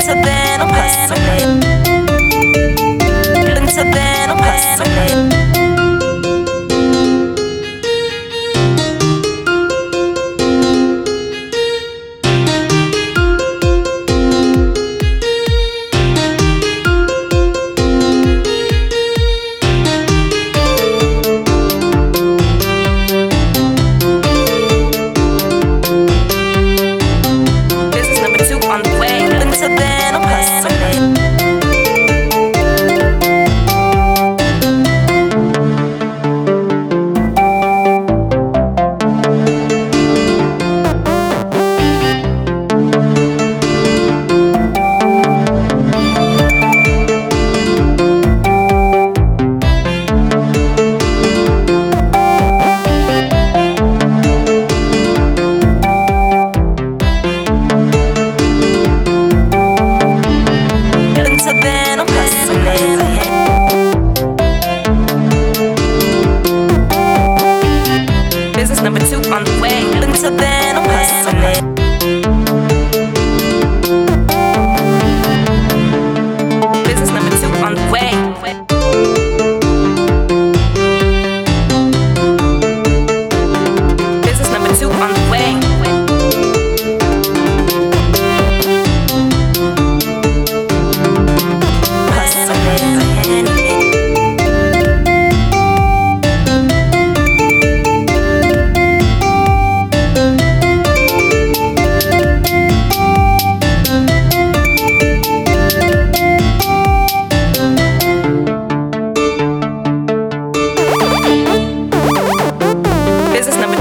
to then I'm hustling. Until then, to I'm hustling.